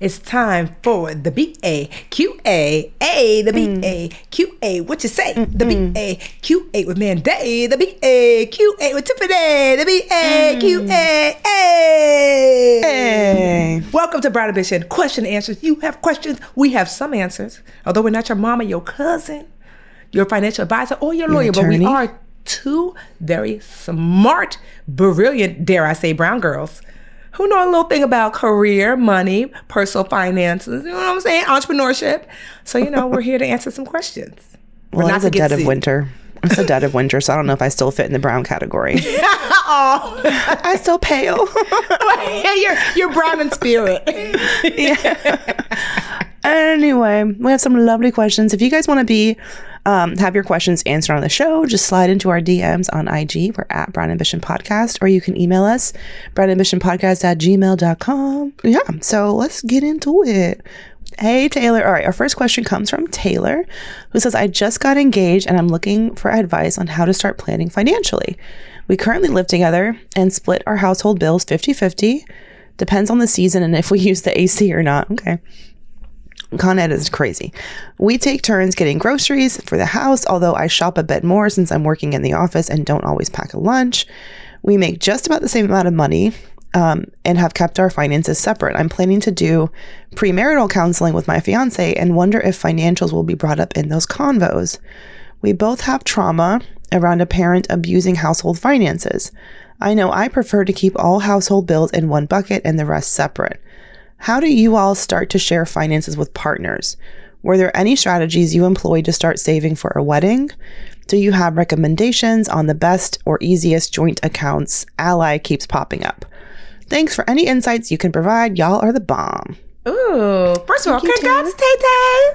It's time for the B A Q A A the B A Q A. What you say? The B A Q A with Mandi. The B A Q A with Tiffany. The B A Q A A. Hey. Welcome to Brown Ambition. Question and answers. You have questions. We have some answers. Although we're not your mama, your cousin, your financial advisor, or your lawyer, but we are two very smart, brilliant, dare I say, brown girls who know a little thing about career, money, personal finances, you know what I'm saying? Entrepreneurship. So, you know, we're here to answer some questions. We're Well, not it's get dead of sued. winter. It's the dead of winter, so I don't know if I still fit in the brown category. Oh, I still pale. you're, you're brown in spirit. yeah. Anyway, we have some lovely questions. If you guys want to be um, have your questions answered on the show, just slide into our DMs on IG. We're at Brown Ambition Podcast, or you can email us, brownambitionpodcast at gmail.com. Yeah, so let's get into it. Hey, Taylor. All right, our first question comes from Taylor, who says, I just got engaged and I'm looking for advice on how to start planning financially. We currently live together and split our household bills 50 50. Depends on the season and if we use the AC or not. Okay. Con Ed is crazy. We take turns getting groceries for the house, although I shop a bit more since I'm working in the office and don't always pack a lunch. We make just about the same amount of money um, and have kept our finances separate. I'm planning to do premarital counseling with my fiance and wonder if financials will be brought up in those convos. We both have trauma around a parent abusing household finances. I know I prefer to keep all household bills in one bucket and the rest separate. How do you all start to share finances with partners? Were there any strategies you employed to start saving for a wedding? Do you have recommendations on the best or easiest joint accounts? Ally keeps popping up. Thanks for any insights you can provide. Y'all are the bomb. Ooh, first of all, congrats, Tay Tay.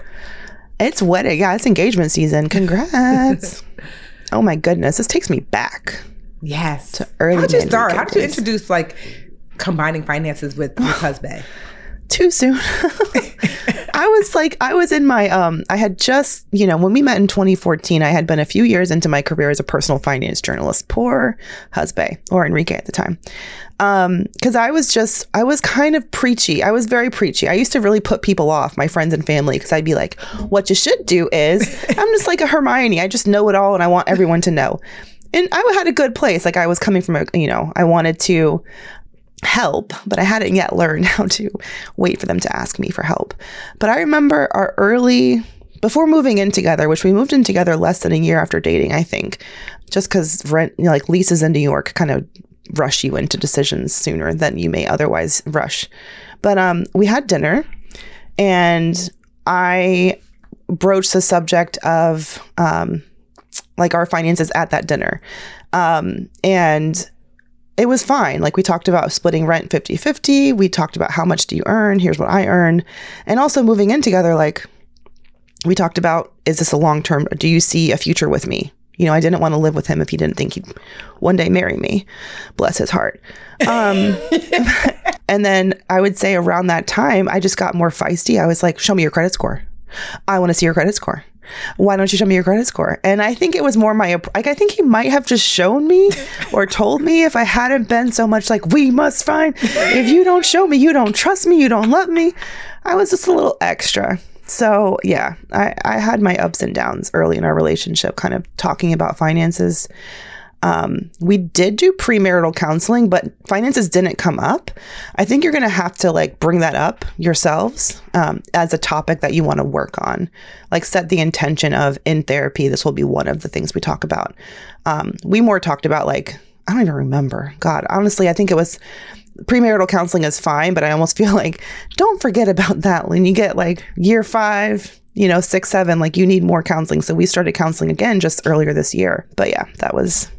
It's wedding. Yeah, it's engagement season. Congrats. oh my goodness. This takes me back. Yes. To early How did you start? How did you introduce like combining finances with with husband? Too soon. I was like, I was in my, um, I had just, you know, when we met in 2014, I had been a few years into my career as a personal finance journalist. Poor husband or Enrique at the time. Um, cause I was just, I was kind of preachy. I was very preachy. I used to really put people off, my friends and family, cause I'd be like, what you should do is, I'm just like a Hermione. I just know it all and I want everyone to know. And I had a good place. Like I was coming from a, you know, I wanted to, help, but I hadn't yet learned how to wait for them to ask me for help. But I remember our early, before moving in together, which we moved in together less than a year after dating, I think, just because rent, you know, like leases in New York kind of rush you into decisions sooner than you may otherwise rush. But um, we had dinner and I broached the subject of um, like our finances at that dinner. Um, and it was fine. Like we talked about splitting rent 50 50. We talked about how much do you earn? Here's what I earn. And also moving in together, like we talked about is this a long term? Do you see a future with me? You know, I didn't want to live with him if he didn't think he'd one day marry me. Bless his heart. Um, and then I would say around that time, I just got more feisty. I was like, show me your credit score. I want to see your credit score. Why don't you show me your credit score? And I think it was more my, like, I think he might have just shown me or told me if I hadn't been so much like, we must find, if you don't show me, you don't trust me, you don't love me. I was just a little extra. So yeah, I, I had my ups and downs early in our relationship, kind of talking about finances. Um, we did do premarital counseling, but finances didn't come up. I think you're going to have to like bring that up yourselves um, as a topic that you want to work on. Like set the intention of in therapy, this will be one of the things we talk about. Um, we more talked about like, I don't even remember. God, honestly, I think it was premarital counseling is fine, but I almost feel like don't forget about that when you get like year five, you know, six, seven, like you need more counseling. So we started counseling again just earlier this year. But yeah, that was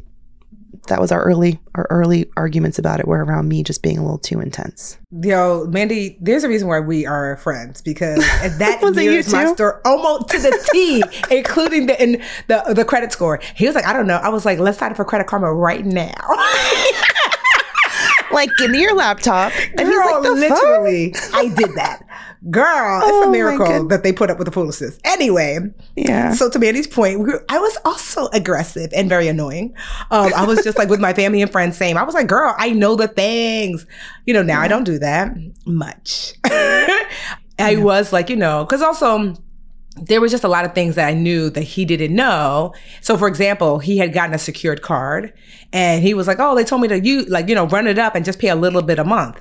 that was our early our early arguments about it were around me just being a little too intense. Yo, Mandi, there's a reason why we are friends because that Was my story almost to the T, including the in the the credit score. He was like, I don't know. I was like, let's sign up for Credit Karma right now. Like, give me your laptop. And he's Girl, like, the fuck? literally, I did that. Girl, it's Oh a miracle that they put up with the foolishness. Anyway, Yeah. so to Mandi's point, we were- I was also aggressive and very annoying. Um, I was just like with my family and friends, same. I was like, girl, I know the things. You know, now I don't do that much. I was like, you know, because also there was just a lot of things that I knew that he didn't know. So, for example, he had gotten a secured card, and he was like, "Oh, they told me to you like you know run it up and just pay a little bit a month."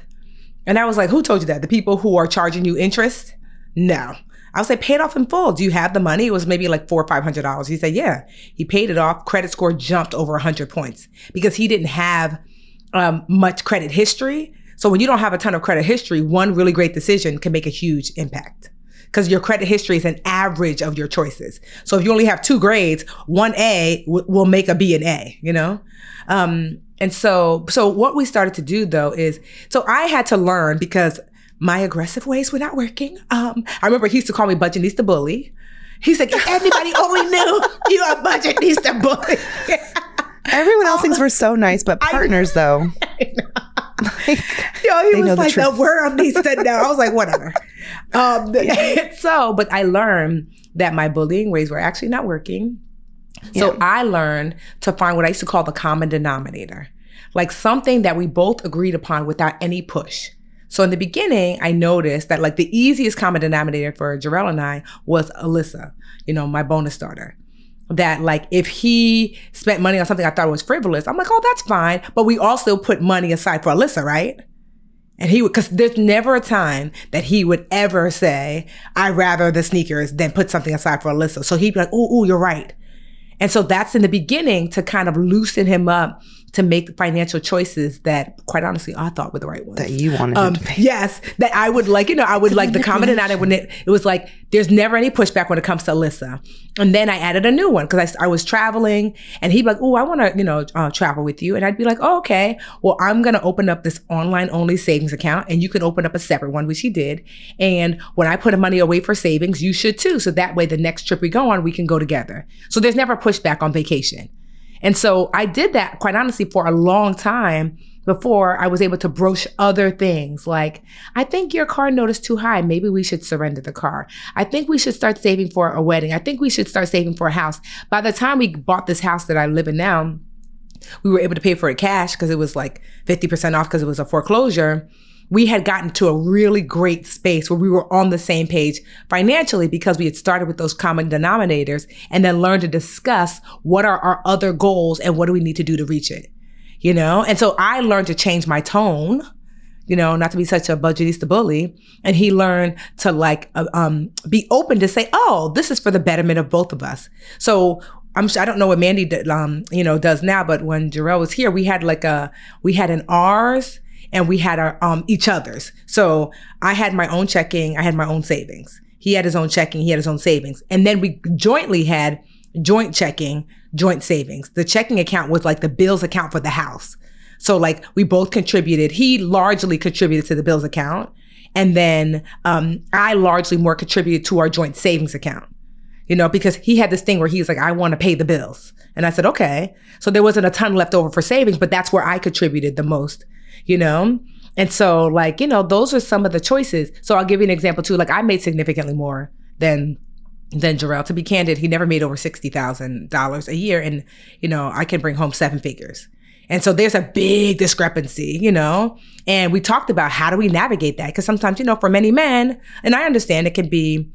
And I was like, "Who told you that? The people who are charging you interest? No." I was like, "Pay it off in full. Do you have the money?" It was maybe like four or five hundred dollars. He said, "Yeah." He paid it off. Credit score jumped over a hundred points because he didn't have um, much credit history. So when you don't have a ton of credit history, one really great decision can make a huge impact because your credit history is an average of your choices. So if you only have two grades, one A w- will make a B and A, you know? Um, and so, so what we started to do though is, so I had to learn because my aggressive ways were not working. Um, I remember he used to call me Budgetnista Bully. He's like, if anybody only knew you are Budgetnista Bully. Everyone else thinks we're so nice, but partners though. Like, Yo, he was the like, the truth. world needs to know. I was like, whatever. Um, so, but I learned that my bullying ways were actually not working. So Yeah. I learned to find what I used to call the common denominator, like something that we both agreed upon without any push. So in the beginning, I noticed that like the easiest common denominator for Jarrell and I was Alyssa, you know, my bonus starter. That like if he spent money on something I thought was frivolous, I'm like, oh, that's fine. But we also put money aside for Alyssa, right? And he would, because there's never a time that he would ever say, I'd rather the sneakers than put something aside for Alyssa. So he'd be like, oh, oh, you're right. And so that's in the beginning to kind of loosen him up to make financial choices that, quite honestly, I thought were the right ones. that you wanted Um, to pay. yes, that I would like, you know, I would like the common denominator when it, it was like, there's never any pushback when it comes to Alyssa. And then I added a new one because I, I was traveling and he'd be like, oh, I want to, you know, uh, travel with you. And I'd be like, oh, okay. Well, I'm going to open up this online only savings account and you can open up a separate one, which he did. And when I put money away for savings, you should too. So that way, the next trip we go on, we can go together. So there's never pushback on vacation. And so I did that quite honestly for a long time before I was able to broach other things like, I think your car note is too high. Maybe we should surrender the car. I think we should start saving for a wedding. I think we should start saving for a house. By the time we bought this house that I live in now, we were able to pay for it cash because it was like 50% off because it was a foreclosure. We had gotten to a really great space where we were on the same page financially because we had started with those common denominators and then learned to discuss what are our other goals and what do we need to do to reach it. You know? And so I learned to change my tone, you know, not to be such a budgetnista bully. And he learned to like, uh, um, be open to say, oh, this is for the betterment of both of us. So I'm sure, I don't know what Mandi, um, you know, does now, but when Jarrell was here, we had like a, we had an ours and we had our, um, each other's. So I had my own checking. I had my own savings. He had his own checking. He had his own savings. And then we jointly had joint checking, joint savings. The checking account was like the bills account for the house. So like we both contributed. He largely contributed to the bills account. And then, um, I largely more contributed to our joint savings account you know, because he had this thing where he's like, I want to pay the bills. And I said, okay. So there wasn't a ton left over for savings, but that's where I contributed the most, you know? And so, like, you know, those are some of the choices. So I'll give you an example too. Like, I made significantly more than than Jarrell. To be candid, he never made over sixty thousand dollars a year, and you know, I can bring home seven figures. And so there's a big discrepancy, you know? And we talked about how do we navigate that? Because sometimes, you know, for many men, and I understand it can be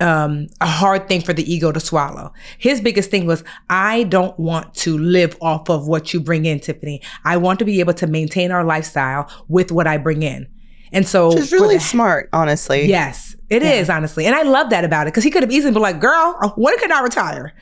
um, a hard thing for the ego to swallow. His biggest thing was, I don't want to live off of what you bring in, Tiffany. I want to be able to maintain our lifestyle with what I bring in. And so Which is really the, smart, honestly. Yes, it yeah. is honestly. And I love that about it because he could have easily been like, girl, when can I retire?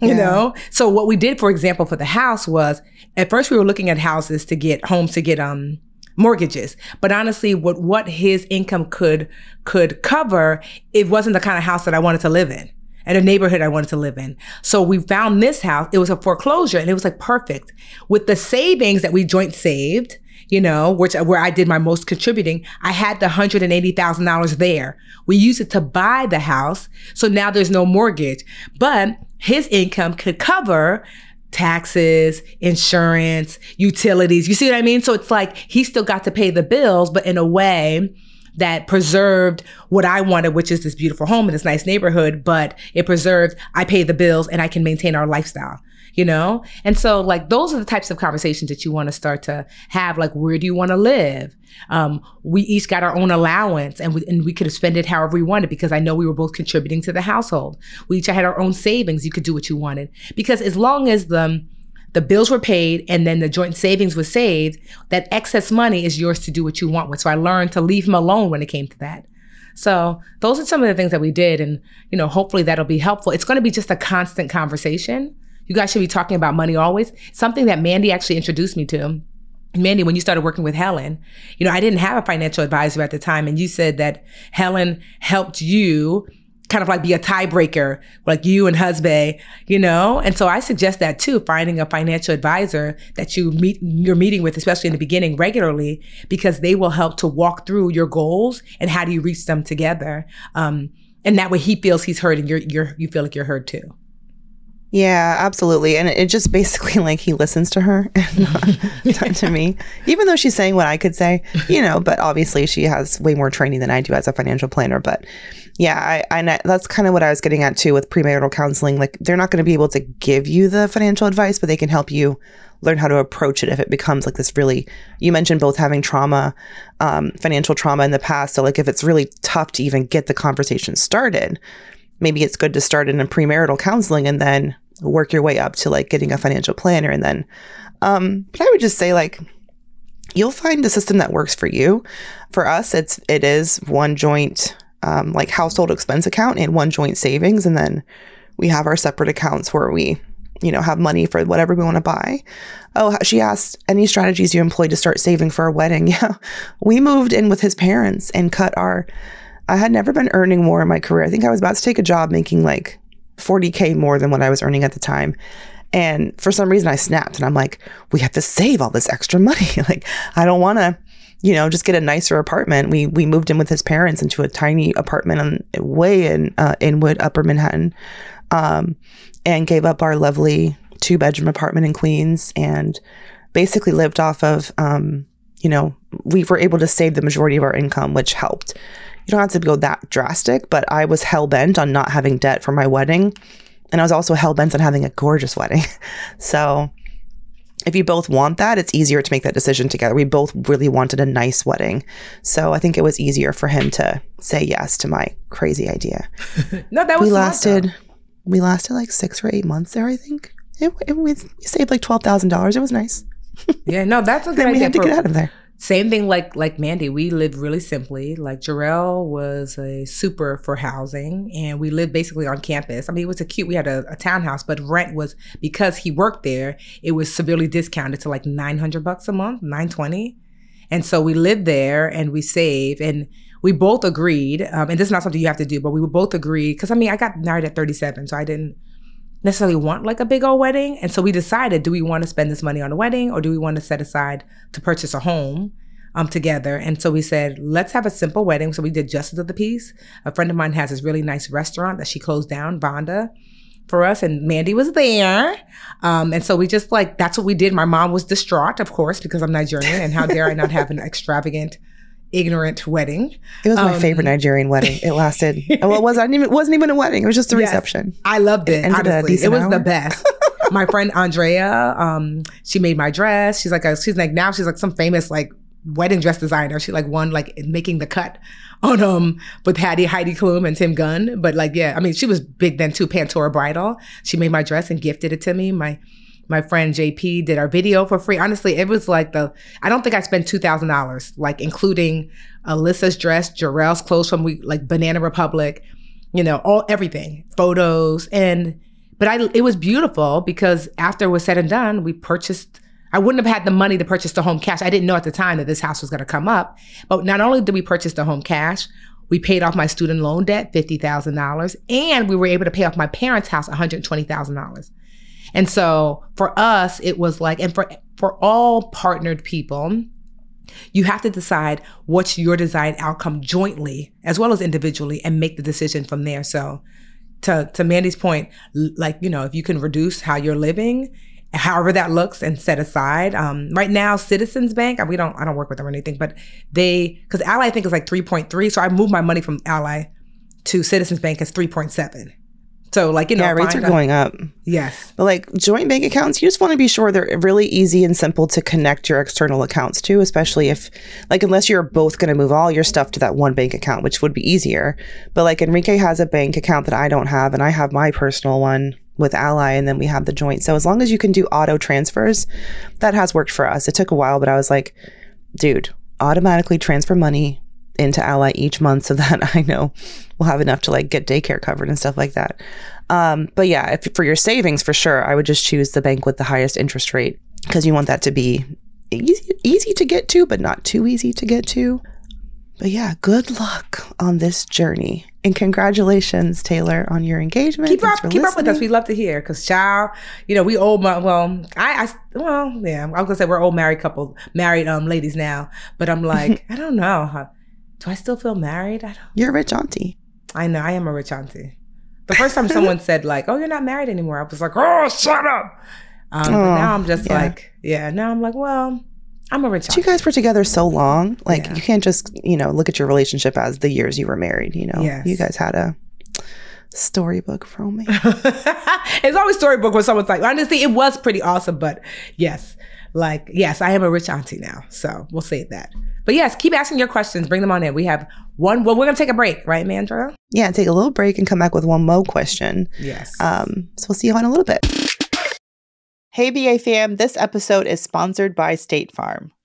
You yeah. know? So what we did, for example, for the house was at first we were looking at houses to get homes to get um mortgages. But honestly, what what his income could could cover, it wasn't the kind of house that I wanted to live in and a neighborhood I wanted to live in. So we found this house. It was a foreclosure and it was like perfect with the savings that we joint saved, you know, which where I did my most contributing. I had the $180,000 there. We used it to buy the house. So now there's no mortgage, but his income could cover taxes, insurance, utilities. You see what I mean? So it's like he still got to pay the bills, but in a way that preserved what I wanted, which is this beautiful home in this nice neighborhood, but it preserved I pay the bills and I can maintain our lifestyle you know? And so like those are the types of conversations that you want to start to have. Like, where do you want to live? Um, we each got our own allowance and we, and we could have spent it however we wanted because I know we were both contributing to the household. We each had our own savings. You could do what you wanted because as long as the, the bills were paid and then the joint savings was saved, that excess money is yours to do what you want with. So I learned to leave him alone when it came to that. So those are some of the things that we did. And, you know, hopefully that'll be helpful. It's going to be just a constant conversation. You guys should be talking about money always. Something that Mandi actually introduced me to. Mandi, when you started working with Helen, you know, I didn't have a financial advisor at the time. And you said that Helen helped you kind of like be a tiebreaker, like you and husband, you know? And so I suggest that too, finding a financial advisor that you meet, you're meeting with, especially in the beginning regularly, because they will help to walk through your goals and how do you reach them together. Um, and that way he feels he's heard and you're, you're, you feel like you're heard too. Yeah, absolutely. And it just basically like he listens to her and not to me, even though she's saying what I could say, you know, but obviously she has way more training than I do as a financial planner. But yeah, I, I that's kind of what I was getting at too with premarital counseling. Like they're not going to be able to give you the financial advice, but they can help you learn how to approach it if it becomes like this really you mentioned both having trauma um, financial trauma in the past so like if it's really tough to even get the conversation started maybe it's good to start in a premarital counseling and then work your way up to like getting a financial planner and then um but I would just say like you'll find the system that works for you. For us it's it is one joint um like household expense account and one joint savings and then we have our separate accounts where we you know have money for whatever we want to buy. Oh, she asked any strategies you employed to start saving for a wedding. Yeah. We moved in with his parents and cut our I had never been earning more in my career. I think I was about to take a job making like 40K more than what I was earning at the time. And for some reason, I snapped and I'm like, we have to save all this extra money. like, I don't want to, you know, just get a nicer apartment. We we moved in with his parents into a tiny apartment on, way in uh, Inwood, Upper Manhattan, um, and gave up our lovely two bedroom apartment in Queens and basically lived off of, um, you know, we were able to save the majority of our income, which helped you don't have to go that drastic, but I was hell bent on not having debt for my wedding. And I was also hell bent on having a gorgeous wedding. so if you both want that, it's easier to make that decision together. We both really wanted a nice wedding. So I think it was easier for him to say yes to my crazy idea. no, that was we lasted though. we lasted like six or eight months there, I think. It, it we saved like twelve thousand dollars. It was nice. yeah, no, that's a good then idea. We had to get out of there. Same thing like like Mandi. We lived really simply. Like Jarrell was a super for housing, and we lived basically on campus. I mean, it was a cute. We had a, a townhouse, but rent was because he worked there. It was severely discounted to like nine hundred bucks a month, nine twenty, and so we lived there and we saved and we both agreed. Um, and this is not something you have to do, but we both agreed because I mean, I got married at thirty seven, so I didn't necessarily want like a big old wedding. And so we decided do we want to spend this money on a wedding or do we want to set aside to purchase a home um, together? And so we said, let's have a simple wedding. So we did Justice of the Peace. A friend of mine has this really nice restaurant that she closed down, Vonda. For us, and Mandy was there. Um, and so we just like, that's what we did. My mom was distraught, of course, because I'm Nigerian, and how dare I not have an extravagant ignorant wedding. It was my um, favorite Nigerian wedding. It lasted. well, it was not even it wasn't even a wedding. It was just a yes, reception. I loved it. it honestly, it was hour. the best. my friend Andrea, um, she made my dress. She's like a, she's like now she's like some famous like wedding dress designer. She like won like making the cut on um with Hattie Heidi Klum and Tim Gunn. But like yeah, I mean she was big then too. Pantora Bridal. She made my dress and gifted it to me. My my friend JP did our video for free. Honestly, it was like the I don't think I spent two thousand dollars, like including Alyssa's dress, Jarrell's clothes from we like Banana Republic, you know, all everything, photos, and but I it was beautiful because after it was said and done, we purchased I wouldn't have had the money to purchase the home cash. I didn't know at the time that this house was going to come up. But not only did we purchase the home cash, we paid off my student loan debt, $50,000, and we were able to pay off my parents' house, $120,000. And so for us, it was like, and for, for all partnered people, you have to decide what's your desired outcome jointly as well as individually and make the decision from there. So to, to Mandi's point, like, you know, if you can reduce how you're living however that looks and set aside. Um, right now, Citizens Bank, we don't, I don't work with them or anything, but they, because Ally I think is like 3.3. So I moved my money from Ally to Citizens Bank as 3.7. So like, you know, yeah, rates are going up. Yes. But like joint bank accounts, you just want to be sure they're really easy and simple to connect your external accounts to, especially if like, unless you're both going to move all your stuff to that one bank account, which would be easier. But like Enrique has a bank account that I don't have and I have my personal one with Ally and then we have the joint. So as long as you can do auto transfers, that has worked for us. It took a while, but I was like, dude, automatically transfer money into Ally each month so that I know we'll have enough to like get daycare covered and stuff like that. Um, but yeah, if for your savings for sure, I would just choose the bank with the highest interest rate because you want that to be easy easy to get to, but not too easy to get to. But yeah, good luck on this journey. And congratulations, Taylor, on your engagement. Keep up, keep up with us. We love to hear because, child, you know, we old. Well, I, I, well, yeah, I was gonna say we're old married couple, married um ladies now. But I'm like, I don't know. Do I still feel married? I don't. You're a rich auntie. I know. I am a rich auntie. The first time someone said like, "Oh, you're not married anymore," I was like, "Oh, shut up." Um, oh, but now I'm just yeah. like, yeah. Now I'm like, well, I'm a rich. But you guys were together so long. Like yeah. you can't just, you know, look at your relationship as the years you were married, you know. Yes. You guys had a storybook for me. it's always storybook when someone's like, honestly, it was pretty awesome, but yes. Like, yes, I am a rich auntie now. So we'll say that. But yes, keep asking your questions. Bring them on in. We have one. Well, we're gonna take a break, right, Mandra? Yeah, take a little break and come back with one more question. Yes. Um. So we'll see you in a little bit. Hey, BA fam, this episode is sponsored by State Farm.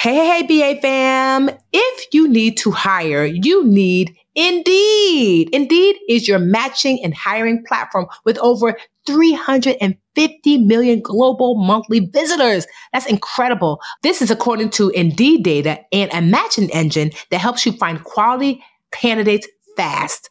Hey, hey, BA fam. If you need to hire, you need Indeed. Indeed is your matching and hiring platform with over 350 million global monthly visitors. That's incredible. This is according to Indeed data and a matching engine that helps you find quality candidates fast.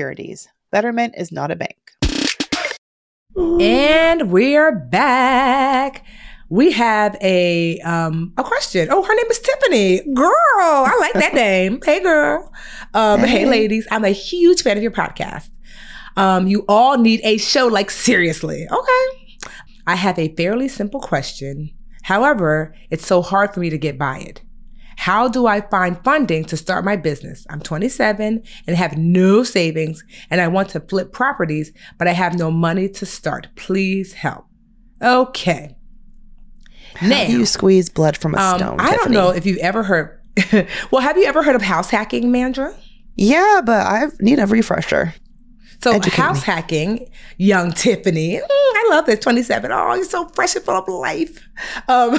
Securities. Betterment is not a bank. And we're back. We have a um a question. Oh, her name is Tiffany. Girl, I like that name. Hey, girl. Um, hey. hey, ladies. I'm a huge fan of your podcast. Um, you all need a show. Like seriously, okay. I have a fairly simple question. However, it's so hard for me to get by it. How do I find funding to start my business? I'm 27 and have no savings and I want to flip properties, but I have no money to start. Please help. Okay. How now, do you squeeze blood from a um, stone? I don't know if you've ever heard. well, have you ever heard of house hacking, Mandra? Yeah, but I need a refresher. So Educate house me. hacking, young Tiffany. Mm, I love this. 27. Oh, you're so fresh and full of life. Um,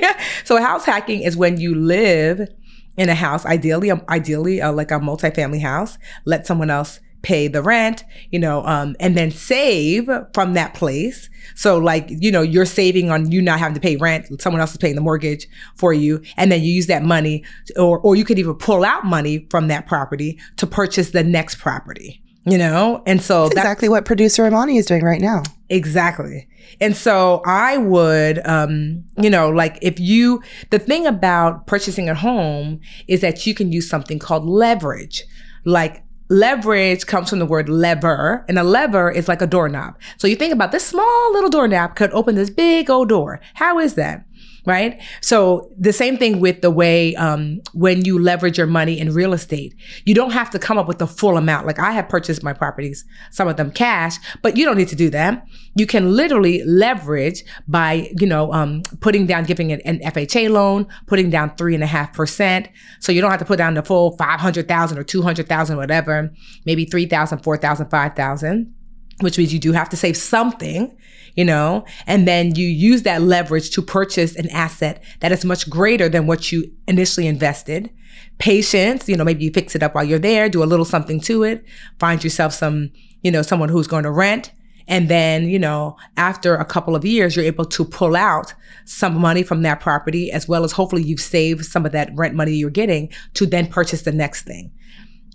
so house hacking is when you live in a house, ideally, um, ideally uh, like a multifamily house, let someone else pay the rent, you know, um, and then save from that place. So like, you know, you're saving on you not having to pay rent. Someone else is paying the mortgage for you. And then you use that money or, or you could even pull out money from that property to purchase the next property you know? And so that's, that's exactly what producer Imani is doing right now. Exactly. And so I would, um, you know, like if you, the thing about purchasing a home is that you can use something called leverage. Like leverage comes from the word lever, and a lever is like a doorknob. So you think about this small little doorknob could open this big old door. How is that? Right? So the same thing with the way um, when you leverage your money in real estate, you don't have to come up with the full amount. Like I have purchased my properties, some of them cash, but you don't need to do that. You can literally leverage by, you know, um, putting down, giving an, an FHA loan, putting down three and a half percent. So you don't have to put down the full 500,000 or 200,000, whatever, maybe 3,000, 4,000, 5,000 which means you do have to save something, you know, and then you use that leverage to purchase an asset that is much greater than what you initially invested. Patience, you know, maybe you fix it up while you're there, do a little something to it, find yourself some, you know, someone who's going to rent. And then, you know, after a couple of years, you're able to pull out some money from that property, as well as hopefully you've saved some of that rent money you're getting to then purchase the next thing.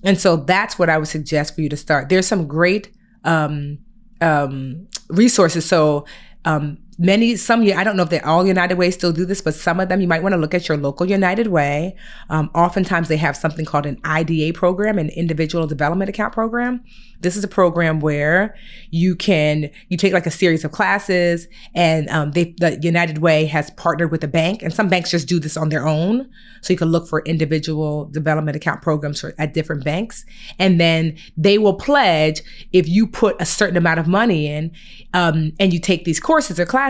And so that's what I would suggest for you to start. There's some great um, um, resources. So um, many, some, I don't know if they're all United Way still do this, but some of them you might want to look at your local United Way. Um, oftentimes they have something called an IDA program, an individual development account program. This is a program where you can you take like a series of classes, and um, they the United Way has partnered with a bank, and some banks just do this on their own. So you can look for individual development account programs for, at different banks, and then they will pledge if you put a certain amount of money in, um, and you take these courses or classes,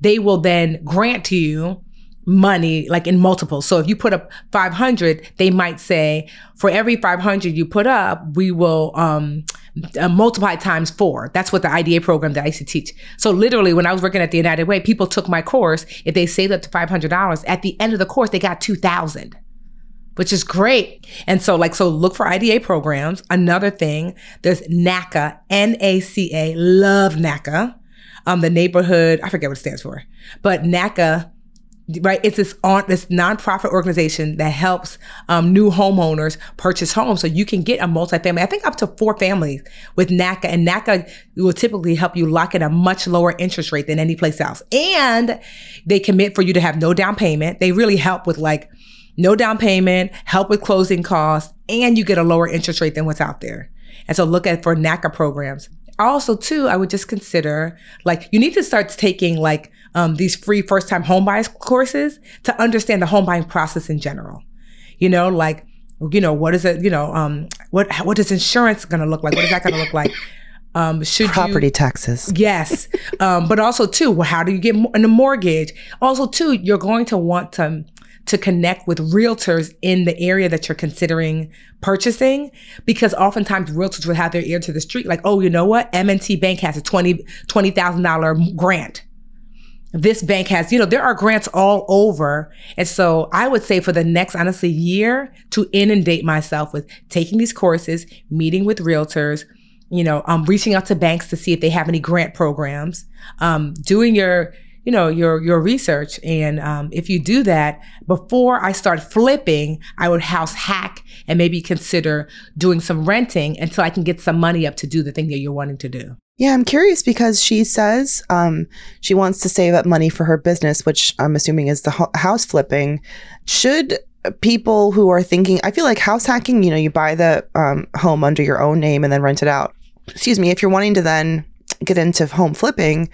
they will then grant to you money like in multiples. So if you put up 500, they might say for every 500 you put up, we will um uh, multiplied times four. That's what the IDA program that I used to teach. So literally, when I was working at the United Way, people took my course. If they saved up to five hundred dollars, at the end of the course, they got two thousand which is great. And so, like, so look for IDA programs. Another thing, there's NACA, N A C A, love NACA. Um, the neighborhood, I forget what it stands for, but NACA right? It's this on this nonprofit organization that helps um, new homeowners purchase homes, so you can get a multifamily. I think up to four families with NACA, and NACA will typically help you lock in a much lower interest rate than any place else, and they commit for you to have no down payment. They really help with like no down payment, help with closing costs, and you get a lower interest rate than what's out there. And so look at for NACA programs. Also, too, I would just consider like you need to start taking like um, these free first time home buyers courses to understand the home buying process in general. You know, like, you know, what is it, you know, um, what, what is insurance going to look like? What is that going to look like? Um, should property you, taxes? Yes, um, but also too, how do you get in a mortgage? Also too, you're going to want to to connect with realtors in the area that you're considering purchasing because oftentimes realtors will have their ear to the street like oh you know what m&t bank has a 20 $20000 grant this bank has, you know, there are grants all over. And so I would say for the next, honestly, year to inundate myself with taking these courses, meeting with realtors, you know, um, reaching out to banks to see if they have any grant programs, um, doing your, you know, your, your research. And, um, if you do that before I start flipping, I would house hack and maybe consider doing some renting until I can get some money up to do the thing that you're wanting to do. Yeah, I'm curious because she says um, she wants to save up money for her business, which I'm assuming is the ho- house flipping. Should people who are thinking, I feel like house hacking, you know, you buy the um, home under your own name and then rent it out. Excuse me, if you're wanting to then get into home flipping,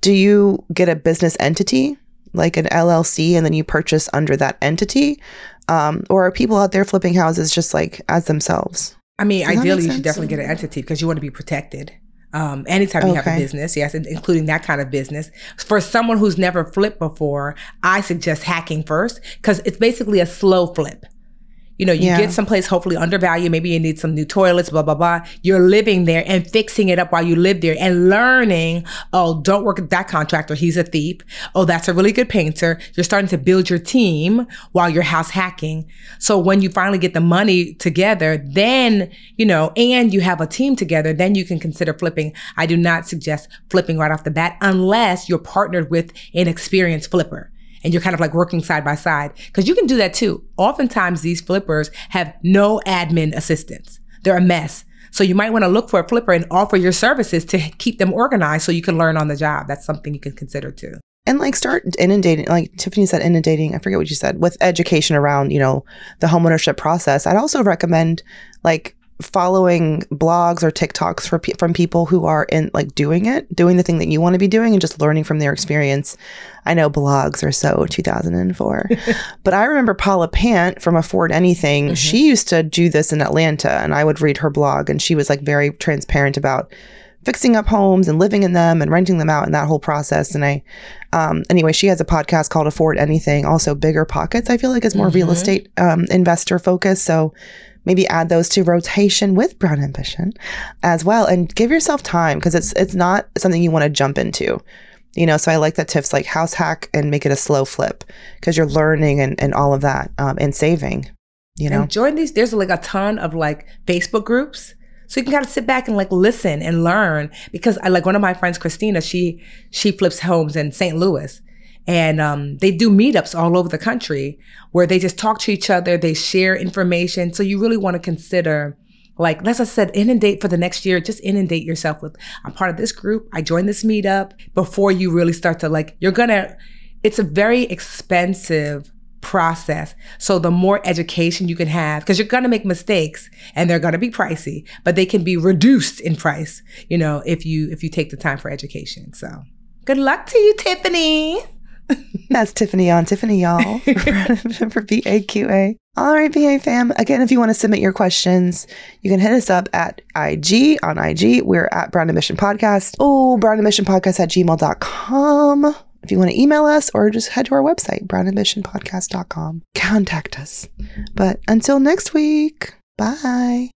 do you get a business entity like an LLC and then you purchase under that entity? Um, or are people out there flipping houses just like as themselves? I mean, Does ideally, you should definitely get an entity because you want to be protected. Um, anytime you have a business, yes, including that kind of business. For someone who's never flipped before, I suggest hacking first because it's basically a slow flip. You know, you yeah. get someplace hopefully undervalued. Maybe you need some new toilets, blah, blah, blah. You're living there and fixing it up while you live there and learning, oh, don't work with that contractor. He's a thief. Oh, that's a really good painter. You're starting to build your team while you're house hacking. So when you finally get the money together, then, you know, and you have a team together, then you can consider flipping. I do not suggest flipping right off the bat unless you're partnered with an experienced flipper and you're kind of like working side by side because you can do that too. Oftentimes these flippers have no admin assistance. They're a mess. So you might want to look for a flipper and offer your services to keep them organized so you can learn on the job. That's something you can consider too. And like start inundating, like Tiffany said, inundating, I forget what you said, with education around, you know, the homeownership process. I'd also recommend like following blogs or TikToks for from people who are in like doing it, doing the thing that you want to be doing and just learning from their experience. I know blogs are so 2004. but I remember Paula Pant from Afford Anything. Mm-hmm. She used to do this in Atlanta and I would read her blog and she was like very transparent about fixing up homes and living in them and renting them out and that whole process. And I, um, anyway, she has a podcast called Afford Anything, also Bigger Pockets. I feel like is more mm-hmm. real estate um, investor focused. So maybe add those to rotation with brown ambition as well and give yourself time because it's it's not something you want to jump into. You know so i like that tips like house hack and make it a slow flip because you're learning and, and all of that um, and saving you know? And join these there's like a ton of like facebook groups. So you can kind of sit back and like listen and learn because I like one of my friends, Christina, she she flips homes in St. Louis and um, they do meetups all over the country where they just talk to each other, they share information. So you really want to consider, like, as I said, inundate for the next year. Just inundate yourself with, I'm part of this group. I joined this meetup before you really start to like, you're gonna, it's a very expensive process. So the more education you can have, because you're to make mistakes and they're to be pricey, but they can be reduced in price, you know, if you, if you take the time for education. So good luck to you, Tiffany. That's Tiffany on Tiffany, y'all, for BAQA. All right, BA fam. Again, if you want to submit your questions, you can hit us up at IG on IG. We're at Brown Ambition Podcast. Oh, Brown Ambition Podcast at gmail.com. If you want to email us or just head to our website, brownambitionpodcast.com. Contact us. But until next week, bye.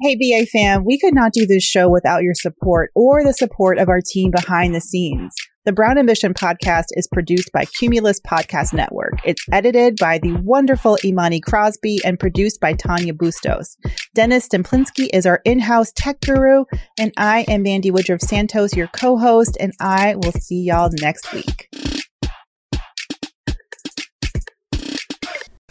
Hey, BA fam, we could not do this show without your support or the support of our team behind the scenes. The Brown Ambition podcast is produced by Cumulus Podcast Network. It's edited by the wonderful Imani Crosby and produced by Tanya Bustos. Dennis Stemplinsky is our in-house tech guru, and I am Mandi Woodruff Santos, your co-host, and I will see y'all next week.